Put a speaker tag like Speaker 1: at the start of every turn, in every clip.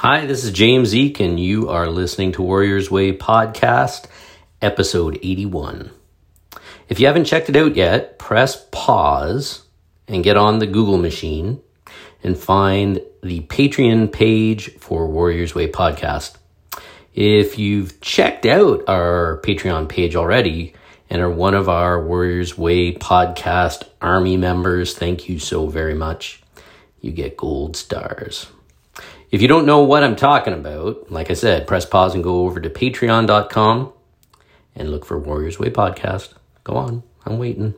Speaker 1: Hi, this is James Eek, and you are listening to Warriors Way Podcast, episode 81. If you haven't checked it out yet, press pause and get on the Google machine and find the Patreon page for Warriors Way Podcast. If you've checked out our Patreon page already and are one of our Warriors Way Podcast Army members, thank you so very much. You get gold stars. If you don't know what I'm talking about, like I said, press pause and go over to patreon.com and look for Warriors Way Podcast. Go on, I'm waiting.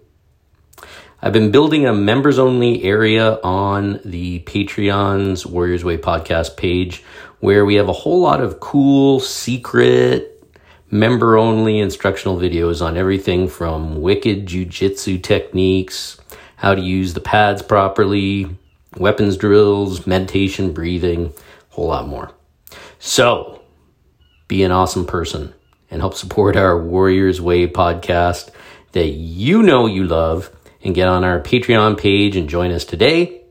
Speaker 1: I've been building a members only area on the Patreon's Warriors Way podcast page where we have a whole lot of cool, secret, member only instructional videos on everything from wicked jujitsu techniques, how to use the pads properly, weapons drills, meditation, breathing, whole lot more. So, be an awesome person and help support our Warriors Way podcast that you know you love and get on our Patreon page and join us today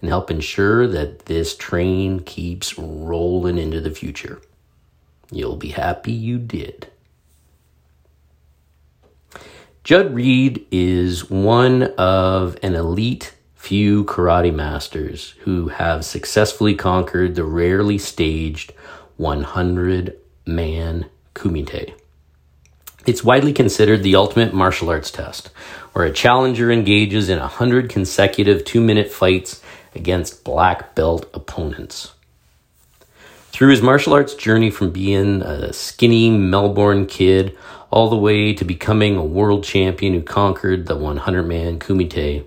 Speaker 1: and help ensure that this train keeps rolling into the future. You'll be happy you did. Judd Reed is one of an elite few karate masters who have successfully conquered the rarely staged 100 man kumite. It's widely considered the ultimate martial arts test, where a challenger engages in 100 consecutive two minute fights against black belt opponents. Through his martial arts journey from being a skinny Melbourne kid all the way to becoming a world champion who conquered the 100 man kumite,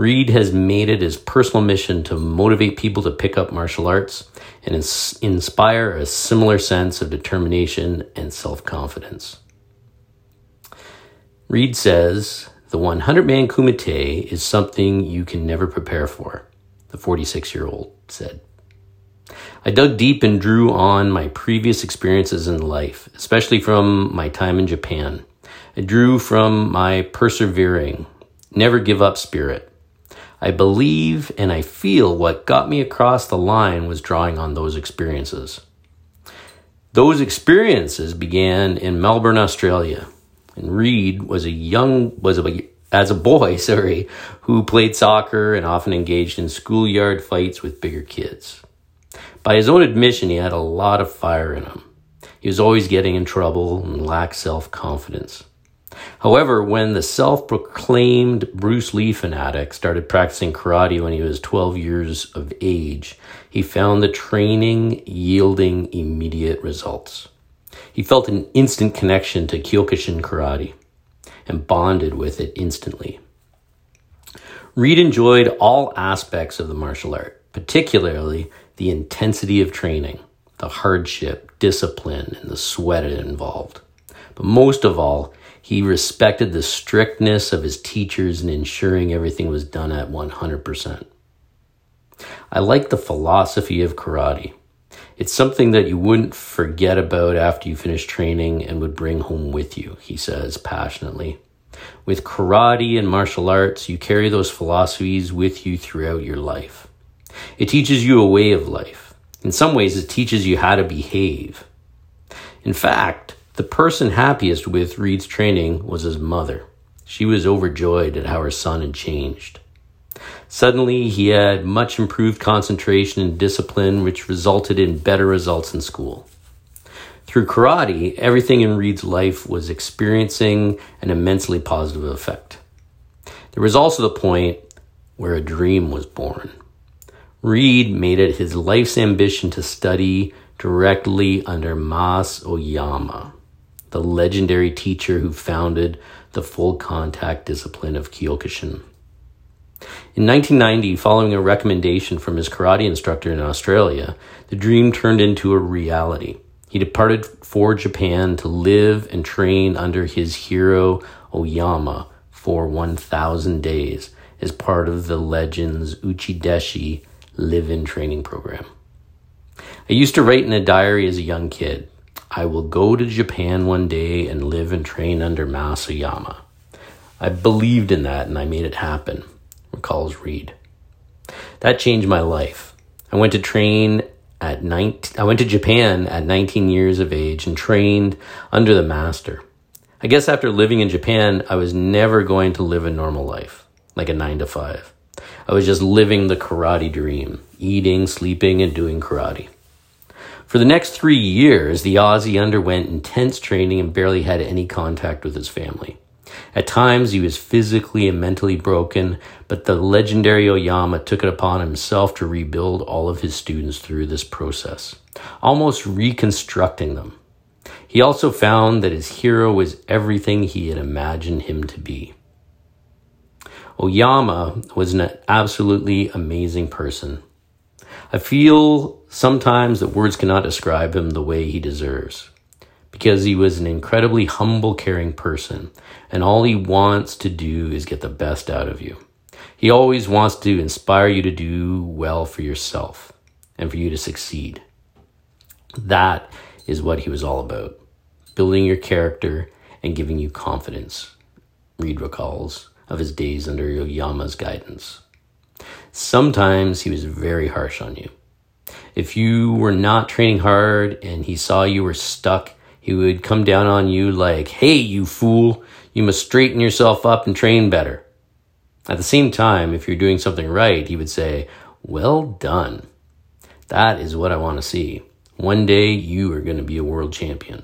Speaker 1: Reed has made it his personal mission to motivate people to pick up martial arts and ins- inspire a similar sense of determination and self confidence. Reed says the 100 man kumite is something you can never prepare for, the 46 year old said. I dug deep and drew on my previous experiences in life, especially from my time in Japan. I drew from my persevering, never give up spirit. I believe and I feel what got me across the line was drawing on those experiences. Those experiences began in Melbourne, Australia. And Reed was a young was a as a boy, sorry, who played soccer and often engaged in schoolyard fights with bigger kids. By his own admission, he had a lot of fire in him. He was always getting in trouble and lacked self confidence. However, when the self proclaimed Bruce Lee fanatic started practicing karate when he was 12 years of age, he found the training yielding immediate results. He felt an instant connection to Kyokushin karate and bonded with it instantly. Reed enjoyed all aspects of the martial art, particularly the intensity of training, the hardship, discipline, and the sweat it involved. But most of all, he respected the strictness of his teachers in ensuring everything was done at 100%. I like the philosophy of karate. It's something that you wouldn't forget about after you finish training and would bring home with you, he says passionately. With karate and martial arts, you carry those philosophies with you throughout your life. It teaches you a way of life. In some ways, it teaches you how to behave. In fact, the person happiest with Reed's training was his mother. She was overjoyed at how her son had changed. Suddenly, he had much improved concentration and discipline, which resulted in better results in school. Through karate, everything in Reed's life was experiencing an immensely positive effect. There was also the point where a dream was born. Reed made it his life's ambition to study directly under Mas Oyama, the legendary teacher who founded the full contact discipline of Kyokushin. In 1990, following a recommendation from his karate instructor in Australia, the dream turned into a reality. He departed for Japan to live and train under his hero Oyama for 1,000 days as part of the Legends Uchideshi live in training program. I used to write in a diary as a young kid I will go to Japan one day and live and train under Mas Oyama. I believed in that and I made it happen recalls Reed. That changed my life. I went to train at 19, I went to Japan at 19 years of age and trained under the master. I guess after living in Japan, I was never going to live a normal life, like a nine to five. I was just living the karate dream, eating, sleeping, and doing karate. For the next three years, the Aussie underwent intense training and barely had any contact with his family. At times, he was physically and mentally broken, but the legendary Oyama took it upon himself to rebuild all of his students through this process, almost reconstructing them. He also found that his hero was everything he had imagined him to be. Oyama was an absolutely amazing person. I feel sometimes that words cannot describe him the way he deserves because he was an incredibly humble, caring person, and all he wants to do is get the best out of you. He always wants to inspire you to do well for yourself and for you to succeed. That is what he was all about building your character and giving you confidence, Reed recalls of his days under Oyama's guidance. Sometimes he was very harsh on you. If you were not training hard and he saw you were stuck, he would come down on you like, Hey, you fool, you must straighten yourself up and train better. At the same time, if you're doing something right, he would say, Well done. That is what I want to see. One day you are going to be a world champion.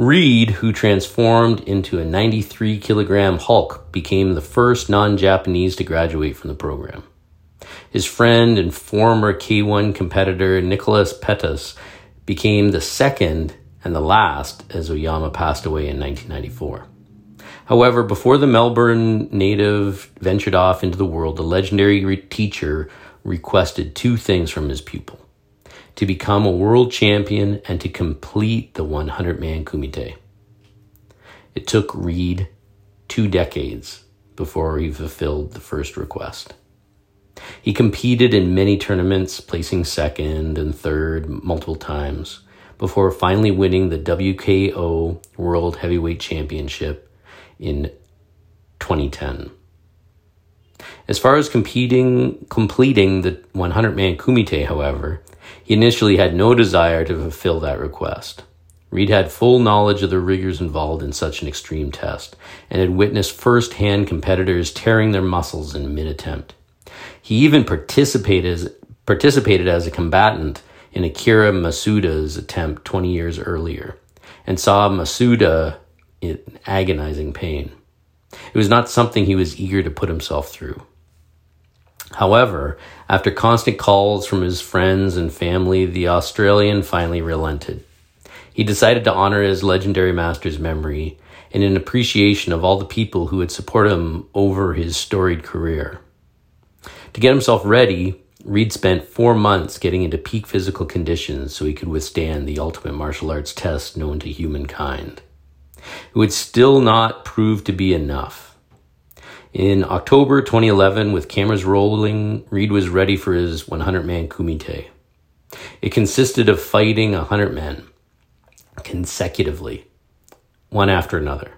Speaker 1: Reed, who transformed into a 93 kilogram Hulk, became the first non Japanese to graduate from the program. His friend and former K1 competitor Nicholas Pettas became the second and the last as Oyama passed away in 1994. However, before the Melbourne native ventured off into the world, the legendary teacher requested two things from his pupil to become a world champion and to complete the 100 man kumite. It took Reed two decades before he fulfilled the first request. He competed in many tournaments, placing second and third multiple times, before finally winning the WKO World Heavyweight Championship in 2010. As far as competing, completing the 100 man kumite, however, he initially had no desire to fulfill that request. Reed had full knowledge of the rigors involved in such an extreme test and had witnessed firsthand competitors tearing their muscles in mid attempt. He even participated participated as a combatant in Akira Masuda's attempt 20 years earlier and saw Masuda in agonizing pain. It was not something he was eager to put himself through. However, after constant calls from his friends and family, the Australian finally relented. He decided to honor his legendary master's memory and in appreciation of all the people who had supported him over his storied career. To get himself ready, Reed spent four months getting into peak physical conditions so he could withstand the ultimate martial arts test known to humankind. It would still not prove to be enough. In October 2011, with cameras rolling, Reed was ready for his 100 man kumite. It consisted of fighting 100 men consecutively, one after another,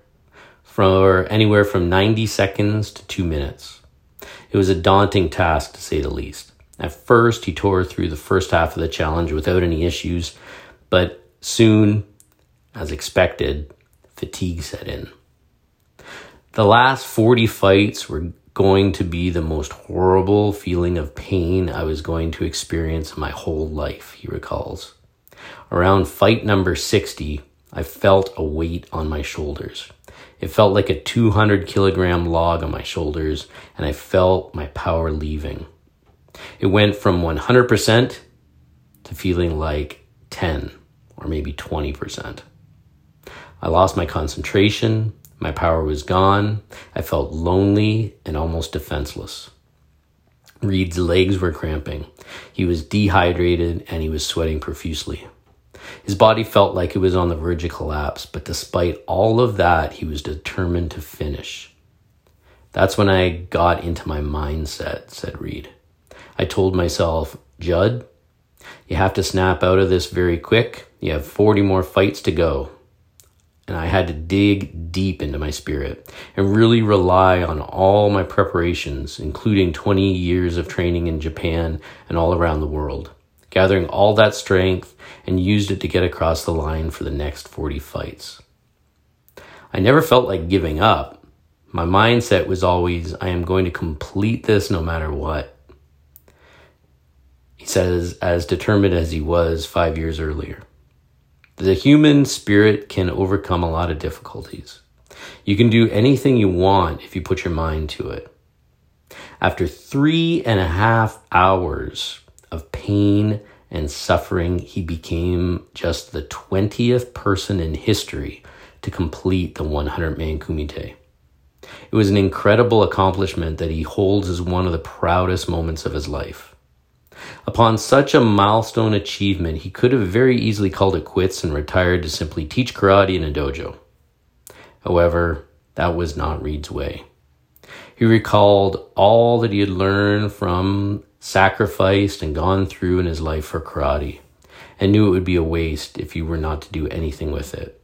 Speaker 1: for anywhere from 90 seconds to two minutes. It was a daunting task to say the least. At first, he tore through the first half of the challenge without any issues, but soon, as expected, fatigue set in. The last 40 fights were going to be the most horrible feeling of pain I was going to experience in my whole life, he recalls. Around fight number 60, I felt a weight on my shoulders. It felt like a 200 kilogram log on my shoulders, and I felt my power leaving. It went from 100% to feeling like 10 or maybe 20%. I lost my concentration. My power was gone. I felt lonely and almost defenseless. Reed's legs were cramping. He was dehydrated and he was sweating profusely. His body felt like it was on the verge of collapse, but despite all of that, he was determined to finish. That's when I got into my mindset, said Reed. I told myself, Judd, you have to snap out of this very quick. You have 40 more fights to go. And I had to dig deep into my spirit and really rely on all my preparations, including 20 years of training in Japan and all around the world. gathering all that strength and used it to get across the line for the next 40 fights. I never felt like giving up. My mindset was always, I am going to complete this no matter what. He says, as determined as he was five years earlier. The human spirit can overcome a lot of difficulties. You can do anything you want if you put your mind to it. After three and a half hours of pain and suffering, he became just the 20th person in history to complete the 100 man kumite. It was an incredible accomplishment that he holds as one of the proudest moments of his life. Upon such a milestone achievement, he could have very easily called it quits and retired to simply teach karate in a dojo. However, that was not Reed's way. He recalled all that he had learned from, sacrificed, and gone through in his life for karate, and knew it would be a waste if he were not to do anything with it.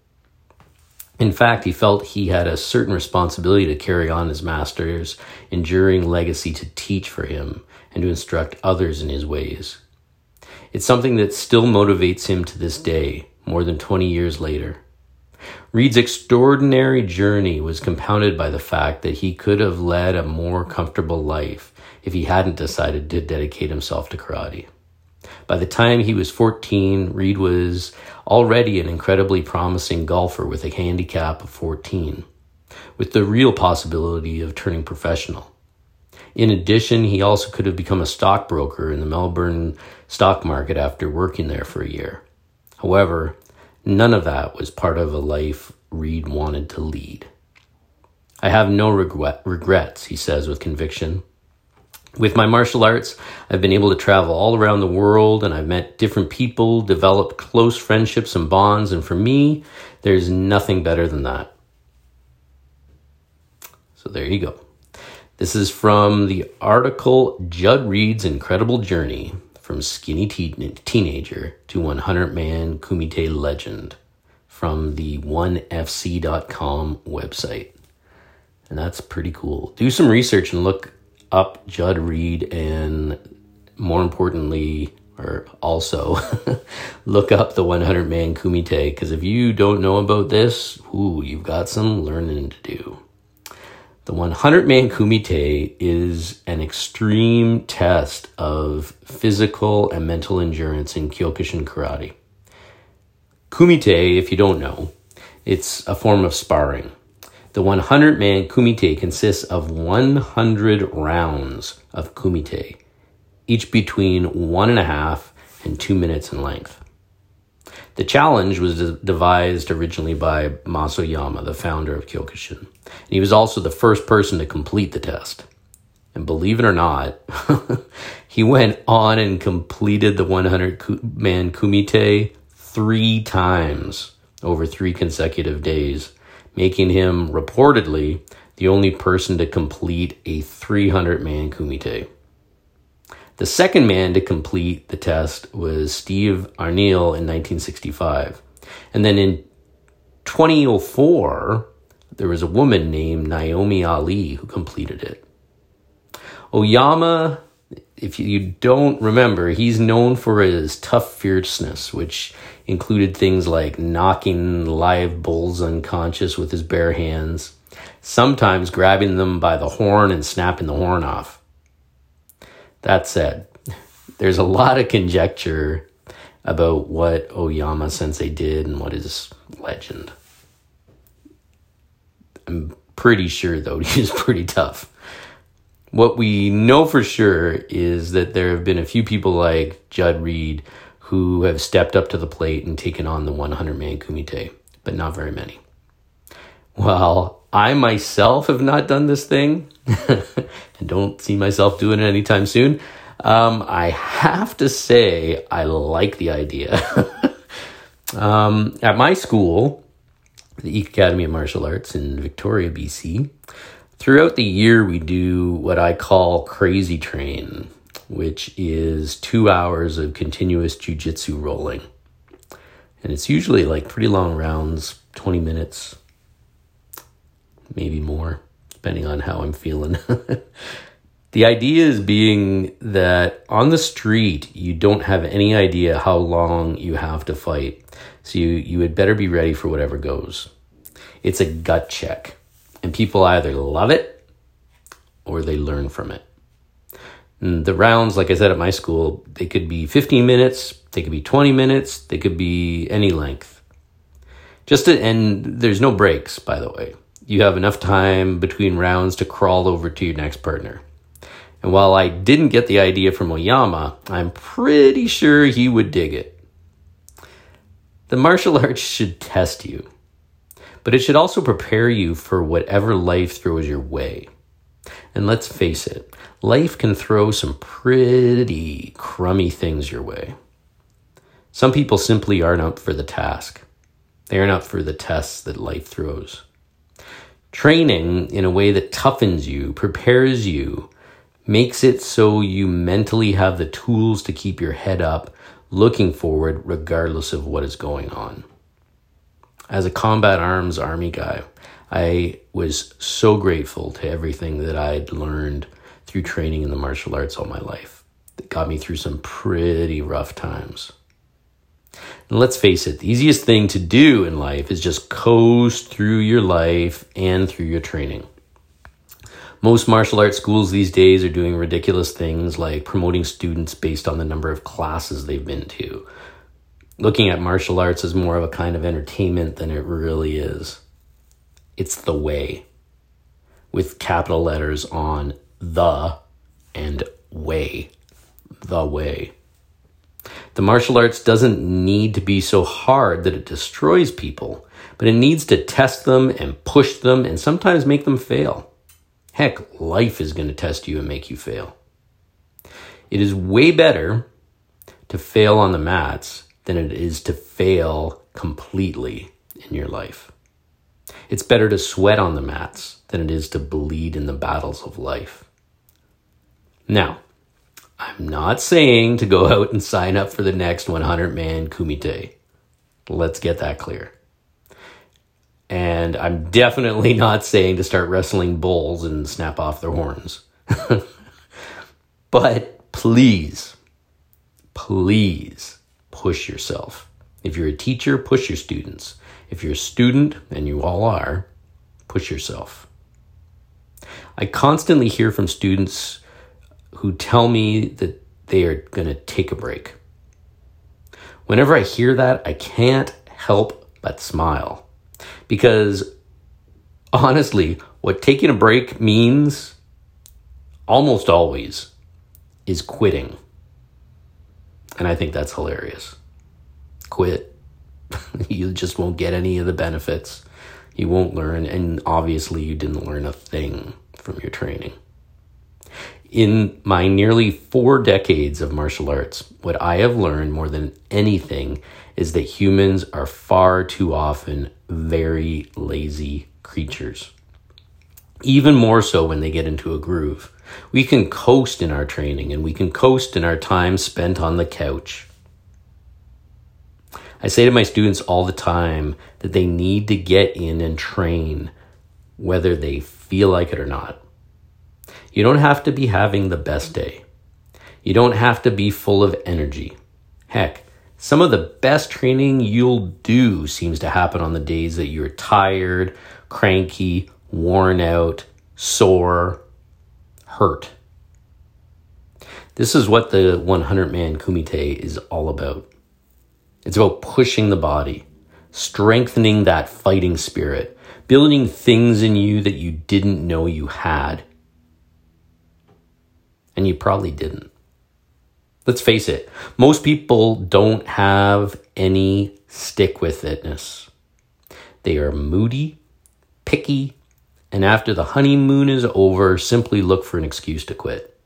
Speaker 1: In fact, he felt he had a certain responsibility to carry on his master's enduring legacy to teach for him and to instruct others in his ways. It's something that still motivates him to this day, more than 20 years later. Reed's extraordinary journey was compounded by the fact that he could have led a more comfortable life if he hadn't decided to dedicate himself to karate. By the time he was 14, Reed was already an incredibly promising golfer with a handicap of 14, with the real possibility of turning professional. In addition, he also could have become a stockbroker in the Melbourne stock market after working there for a year. However, none of that was part of a life Reed wanted to lead. I have no regret, regrets, he says with conviction. With my martial arts, I've been able to travel all around the world and I've met different people, developed close friendships and bonds, and for me, there's nothing better than that. So there you go. This is from the article Judd Reed's Incredible Journey from Skinny teen- Teenager to 100 Man Kumite Legend from the 1fc.com website. And that's pretty cool. Do some research and look up Judd Reed and more importantly, or also look up the 100 man kumite because if you don't know about this, ooh, you've got some learning to do. The 100 man kumite is an extreme test of physical and mental endurance in Kyokushin karate. Kumite, if you don't know, it's a form of sparring. The 100 man kumite consists of 100 rounds of kumite, each between one and a half and two minutes in length. The challenge was devised originally by Mas Oyama, the founder of Kyokushin. And he was also the first person to complete the test. And believe it or not, he went on and completed the 100 man kumite three times over three consecutive days making him reportedly the only person to complete a 300 man kumite. The second man to complete the test was Steve Arniel in 1965. And then in 2004, there was a woman named Naomi Ali who completed it. Oyama, if you don't remember, he's known for his tough fierceness, which included things like knocking live bulls unconscious with his bare hands, sometimes grabbing them by the horn and snapping the horn off. That said, there's a lot of conjecture about what Oyama Sensei did and what is legend. I'm pretty sure, though, he's pretty tough. What we know for sure is that there have been a few people like Judd Reed who have stepped up to the plate and taken on the 100 man kumite, but not very many. While I myself have not done this thing and don't see myself doing it anytime soon, um, I have to say I like the idea. um, at my school, the Academy of Martial Arts in Victoria, BC, throughout the year we do what I call crazy train which is two hours of continuous jujitsu rolling. And it's usually like pretty long rounds, 20 minutes, maybe more, depending on how I'm feeling. the idea is being that on the street, you don't have any idea how long you have to fight. So you, you had better be ready for whatever goes. It's a gut check. And people either love it or they learn from it. And the rounds, like I said at my school, they could be 15 minutes, they could be 20 minutes, they could be any length. Just to, and there's no breaks, by the way. You have enough time between rounds to crawl over to your next partner. And while I didn't get the idea from Oyama, I'm pretty sure he would dig it. The martial arts should test you, but it should also prepare you for whatever life throws your way. And let's face it, life can throw some pretty crummy things your way. Some people simply aren't up for the task. They aren't up for the tests that life throws. Training in a way that toughens you, prepares you, makes it so you mentally have the tools to keep your head up, looking forward, regardless of what is going on. As a combat arms army guy, I was so grateful to everything that I'd learned through training in the martial arts all my life. It got me through some pretty rough times. And let's face it, the easiest thing to do in life is just coast through your life and through your training. Most martial arts schools these days are doing ridiculous things like promoting students based on the number of classes they've been to. Looking at martial arts as more of a kind of entertainment than it really is. It's the way, with capital letters on the and way. The way. The martial arts doesn't need to be so hard that it destroys people, but it needs to test them and push them and sometimes make them fail. Heck, life is going to test you and make you fail. It is way better to fail on the mats than it is to fail completely in your life. It's better to sweat on the mats than it is to bleed in the battles of life. Now, I'm not saying to go out and sign up for the next 100 man kumite. Let's get that clear. And I'm definitely not saying to start wrestling bulls and snap off their horns. but please, please push yourself. If you're a teacher, push your students. If you're a student, and you all are, push yourself. I constantly hear from students who tell me that they are going to take a break. Whenever I hear that, I can't help but smile because honestly, what taking a break means almost always is quitting. And I think that's hilarious. Quit. you just won't get any of the benefits. You won't learn. And obviously, you didn't learn a thing from your training. In my nearly four decades of martial arts, what I have learned more than anything is that humans are far too often very lazy creatures. Even more so when they get into a groove. We can coast in our training and we can coast in our time spent on the couch. I say to my students all the time that they need to get in and train whether they feel like it or not. You don't have to be having the best day. You don't have to be full of energy. Heck, some of the best training you'll do seems to happen on the days that you're tired, cranky, worn out, sore, hurt. This is what the 100 man kumite is all about. It's about pushing the body, strengthening that fighting spirit, building things in you that you didn't know you had. And you probably didn't. Let's face it, most people don't have any stick with itness. They are moody, picky, and after the honeymoon is over, simply look for an excuse to quit,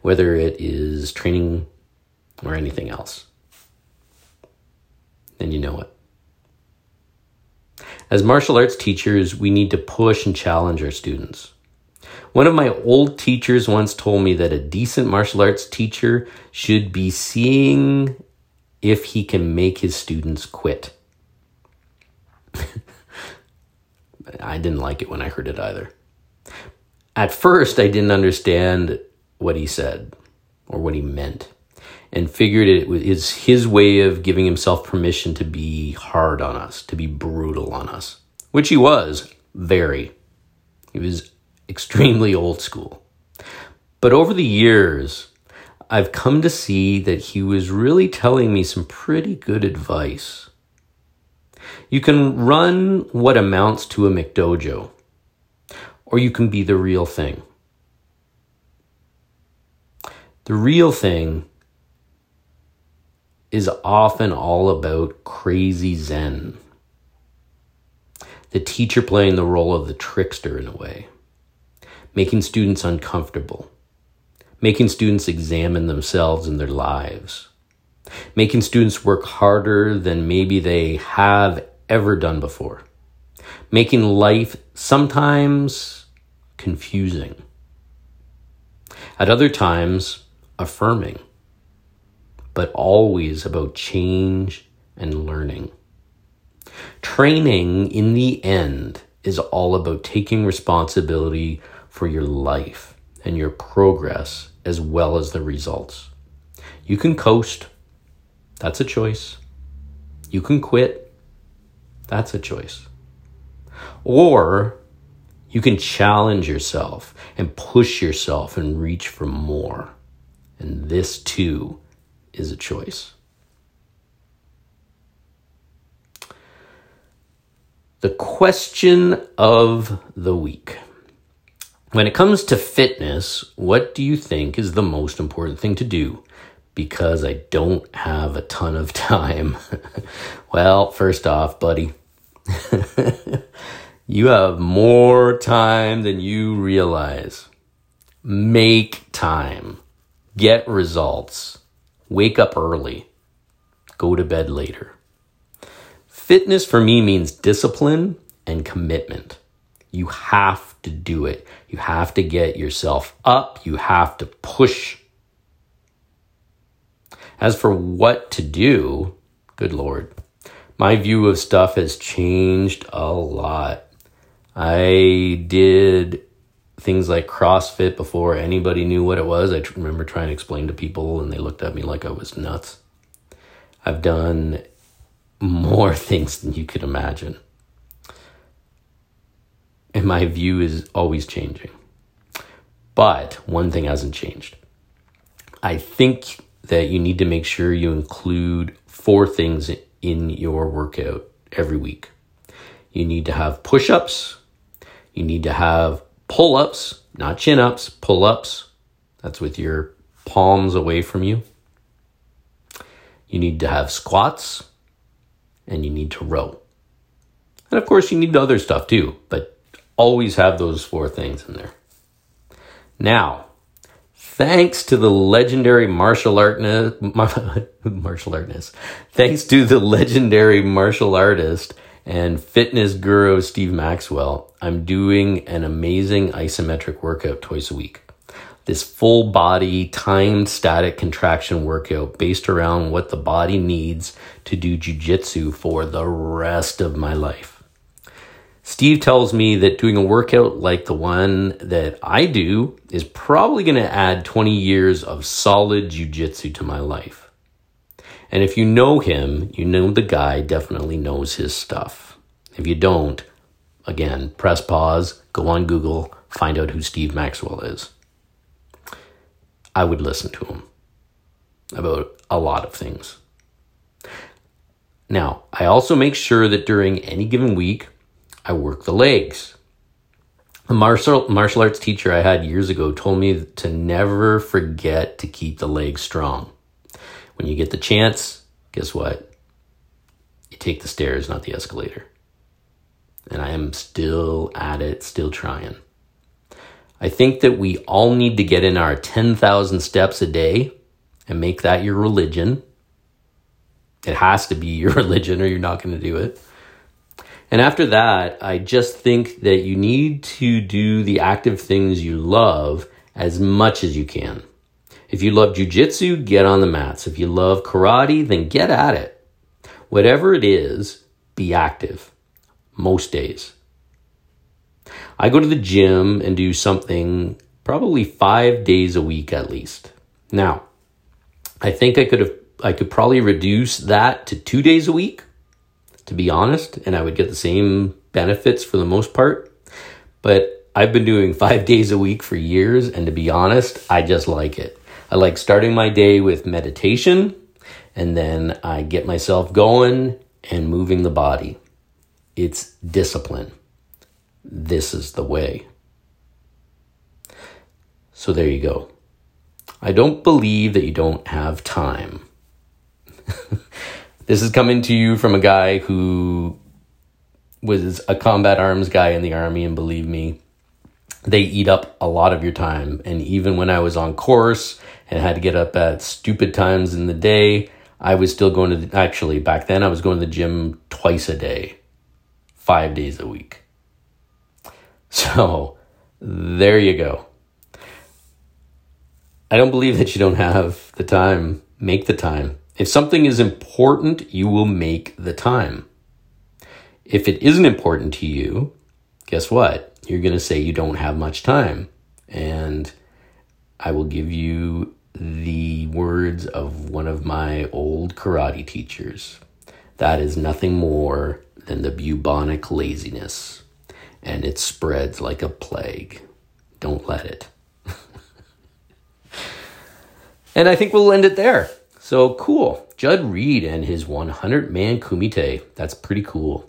Speaker 1: whether it is training or anything else. Then you know it. As martial arts teachers, we need to push and challenge our students. One of my old teachers once told me that a decent martial arts teacher should be seeing if he can make his students quit. I didn't like it when I heard it either. At first, I didn't understand what he said or what he meant and figured it was his way of giving himself permission to be hard on us, to be brutal on us, which he was very. He was extremely old school. But over the years, I've come to see that he was really telling me some pretty good advice. You can run what amounts to a McDojo, or you can be the real thing. The real thing is often all about crazy Zen. The teacher playing the role of the trickster in a way, making students uncomfortable, making students examine themselves and their lives, making students work harder than maybe they have ever done before, making life sometimes confusing, at other times affirming but always about change and learning. Training, in the end, is all about taking responsibility for your life and your progress as well as the results. You can coast, that's a choice. You can quit, that's a choice. Or you can challenge yourself and push yourself and reach for more. And this too is a choice. The question of the week. When it comes to fitness, what do you think is the most important thing to do? Because I don't have a ton of time. well, first off, buddy, you have more time than you realize. Make time. Get results. Wake up early. Go to bed later. Fitness for me means discipline and commitment. You have to do it. You have to get yourself up. You have to push. As for what to do, good Lord, my view of stuff has changed a lot. I did things like CrossFit before anybody knew what it was. I remember trying to explain to people and they looked at me like I was nuts. I've done more things than you could imagine. And my view is always changing. But one thing hasn't changed. I think that you need to make sure you include four things in your workout every week. You need to have push ups, you need to have pull ups, not chin ups, pull ups. That's with your palms away from you. You need to have squats and you need to row. And of course, you need the other stuff too, but always have those four things in there. Now, thanks to the legendary martial artist, martial artist, thanks to the legendary martial artist and fitness guru Steve Maxwell, I'm doing an amazing isometric workout twice a week. This full body timed static contraction workout based around what the body needs to do jujitsu for the rest of my life. Steve tells me that doing a workout like the one that I do is probably going to add 20 years of solid jujitsu to my life. And if you know him, you know the guy definitely knows his stuff. If you don't, again, press pause, go on Google, find out who Steve Maxwell is. I would listen to him about a lot of things. Now, I also make sure that during any given week, I work the legs. A martial, martial arts teacher I had years ago told me to never forget to keep the legs strong. When you get the chance, guess what? You take the stairs, not the escalator. And I am still at it, still trying. I think that we all need to get in our 10,000 steps a day and make that your religion. It has to be your religion or you're not going to do it. And after that, I just think that you need to do the active things you love as much as you can. If you love jujitsu, get on the mats. If you love karate, then get at it. Whatever it is, be active most days. I go to the gym and do something probably five days a week at least. Now, I think I could have, I could probably reduce that to two days a week, to be honest, and I would get the same benefits for the most part. But I've been doing five days a week for years, and to be honest, I just like it. I like starting my day with meditation, and then I get myself going and moving the body. It's discipline. This is the way. So there you go. I don't believe that you don't have time. this is coming to you from a guy who was a combat arms guy in the army, and believe me, they eat up a lot of your time. And even when I was on course and had to get up at stupid times in the day, I was still going to, the, actually, back then, I was going to the gym twice a day, five days a week. So there you go. I don't believe that you don't have the time. Make the time. If something is important, you will make the time. If it isn't important to you, guess what? You're going to say you don't have much time. And I will give you the words of one of my old karate teachers. That is nothing more than the bubonic laziness, and it spreads like a plague. Don't let it. And I think we'll end it there. So cool. Judd Reed and his 100 man kumite. That's pretty cool.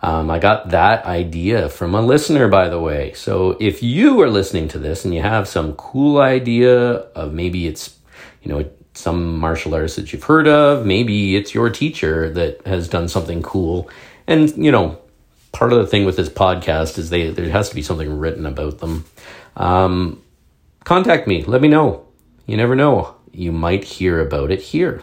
Speaker 1: Um, I got that idea from a listener, by the way. So if you are listening to this and you have some cool idea of maybe it's, you know, some martial artist that you've heard of, maybe it's your teacher that has done something cool. And, you know, part of the thing with this podcast is they there has to be something written about them. Um, contact me. Let me know. You never know you might hear about it here.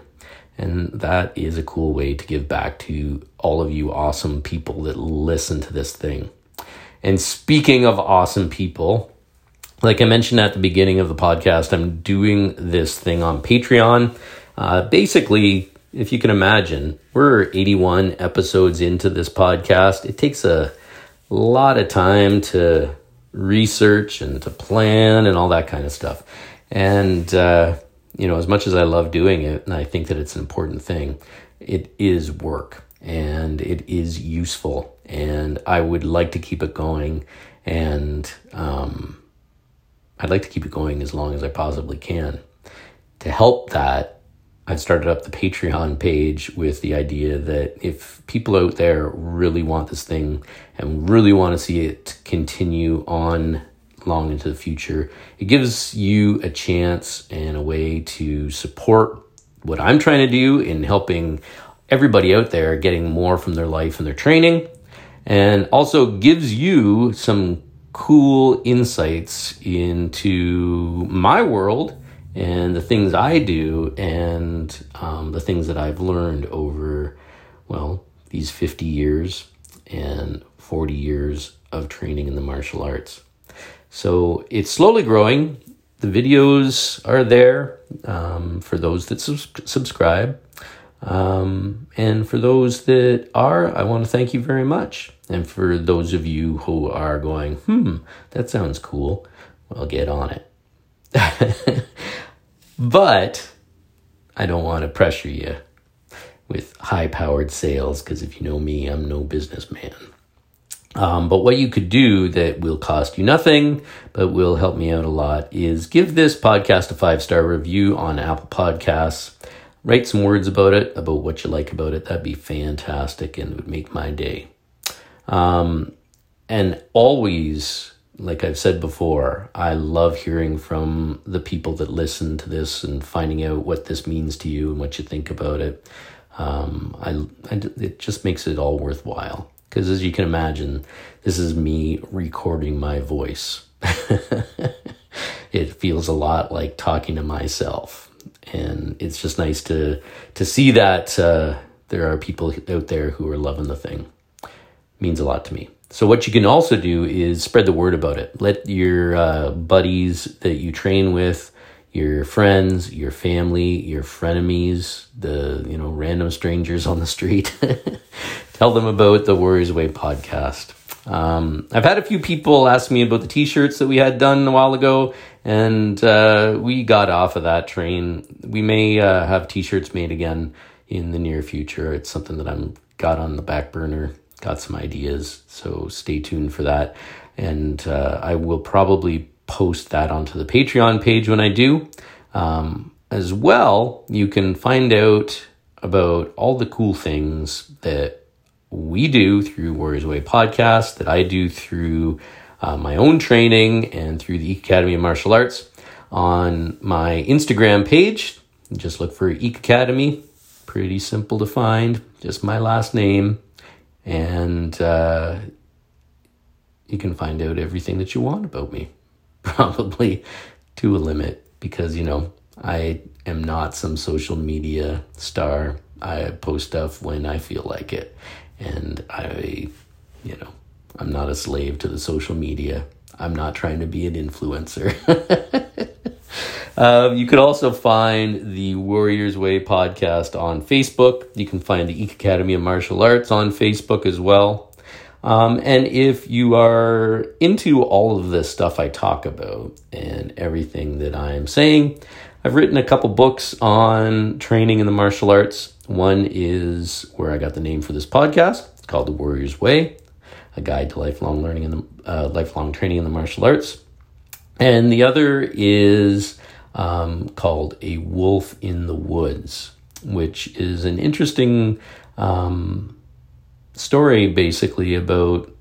Speaker 1: And that is a cool way to give back to all of you awesome people that listen to this thing. And speaking of awesome people, like I mentioned at the beginning of the podcast, I'm doing this thing on Patreon. Uh, basically, if you can imagine, we're 81 episodes into this podcast. It takes a lot of time to research and to plan and all that kind of stuff. And, uh, you know, as much as I love doing it and I think that it's an important thing, it is work and it is useful. And I would like to keep it going. And um, I'd like to keep it going as long as I possibly can. To help that, I've started up the Patreon page with the idea that if people out there really want this thing and really want to see it continue on long into the future. It gives you a chance and a way to support what I'm trying to do in helping everybody out there getting more from their life and their training, and also gives you some cool insights into my world and the things I do and um, the things that I've learned over, well, these 50 years and 40 years of training in the martial arts. So it's slowly growing. The videos are there um, for those that subscribe. Um, and for those that are, I want to thank you very much. And for those of you who are going, hmm, that sounds cool, well, get on it. but I don't want to pressure you with high powered sales because if you know me, I'm no businessman. Um, but what you could do that will cost you nothing, but will help me out a lot, is give this podcast a five star review on Apple Podcasts. Write some words about it, about what you like about it. That'd be fantastic and would make my day. Um, and always, like I've said before, I love hearing from the people that listen to this and finding out what this means to you and what you think about it. Um, I, I, it just makes it all worthwhile. Because as you can imagine, this is me recording my voice. it feels a lot like talking to myself. And it's just nice to, to see that uh, there are people out there who are loving the thing. It means a lot to me. So what you can also do is spread the word about it. Let your uh, buddies that you train with, your friends, your family, your frenemies, the you know random strangers on the street. Tell them about the Warriors Way podcast. Um, I've had a few people ask me about the t-shirts that we had done a while ago, and uh, we got off of that train. We may uh, have t-shirts made again in the near future. It's something that I'm got on the back burner. Got some ideas, so stay tuned for that. And uh, I will probably post that onto the Patreon page when I do. Um, as well, you can find out about all the cool things that we do through Warriors Way podcast, that I do through uh, my own training and through the Academy of Martial Arts on my Instagram page. Just look for Eek Academy. Pretty simple to find, just my last name. And uh, you can find out everything that you want about me, probably to a limit, because, you know, I am not some social media star. I post stuff when I feel like it and I, you know, I'm not a slave to the social media. I'm not trying to be an influencer. uh, you could also find the Warriors Way podcast on Facebook. You can find the Eek Academy of Martial Arts on Facebook as well. Um, and if you are into all of this stuff I talk about and everything that I'm saying, I've written a couple books on training in the martial arts. One is where I got the name for this podcast. It's called The Warrior's Way, a guide to lifelong learning and uh, lifelong training in the martial arts. And the other is um, called A Wolf in the Woods, which is an interesting um, story basically about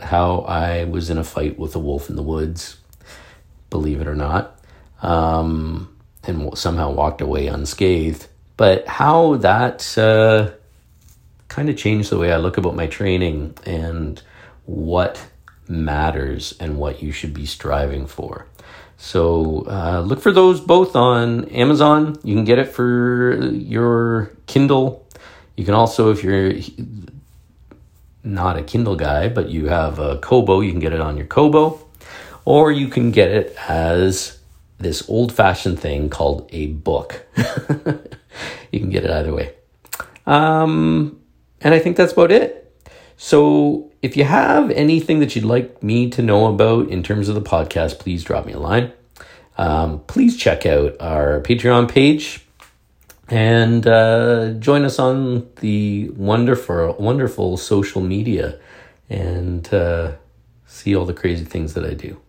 Speaker 1: how I was in a fight with a wolf in the woods, believe it or not. Um, and somehow walked away unscathed. But how that uh, kind of changed the way I look about my training and what matters and what you should be striving for. So uh, look for those both on Amazon. You can get it for your Kindle. You can also, if you're not a Kindle guy, but you have a Kobo, you can get it on your Kobo, or you can get it as this old fashioned thing called a book. you can get it either way. Um, and I think that's about it. So if you have anything that you'd like me to know about in terms of the podcast, please drop me a line. Um, please check out our Patreon page and uh, join us on the wonderful, wonderful social media and uh, see all the crazy things that I do.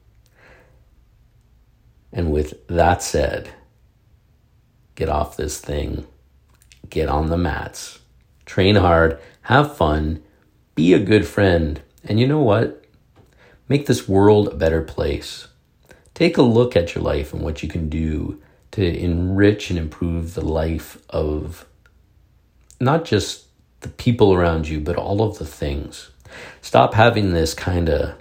Speaker 1: And with that said, get off this thing, get on the mats, train hard, have fun, be a good friend, and you know what? Make this world a better place. Take a look at your life and what you can do to enrich and improve the life of not just the people around you, but all of the things. Stop having this kind of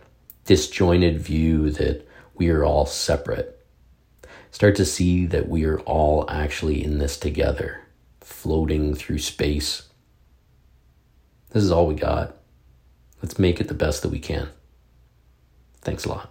Speaker 1: disjointed view that we are all separate start to see that we are all actually in this together, floating through space. This is all we got. Let's make it the best that we can. Thanks a lot.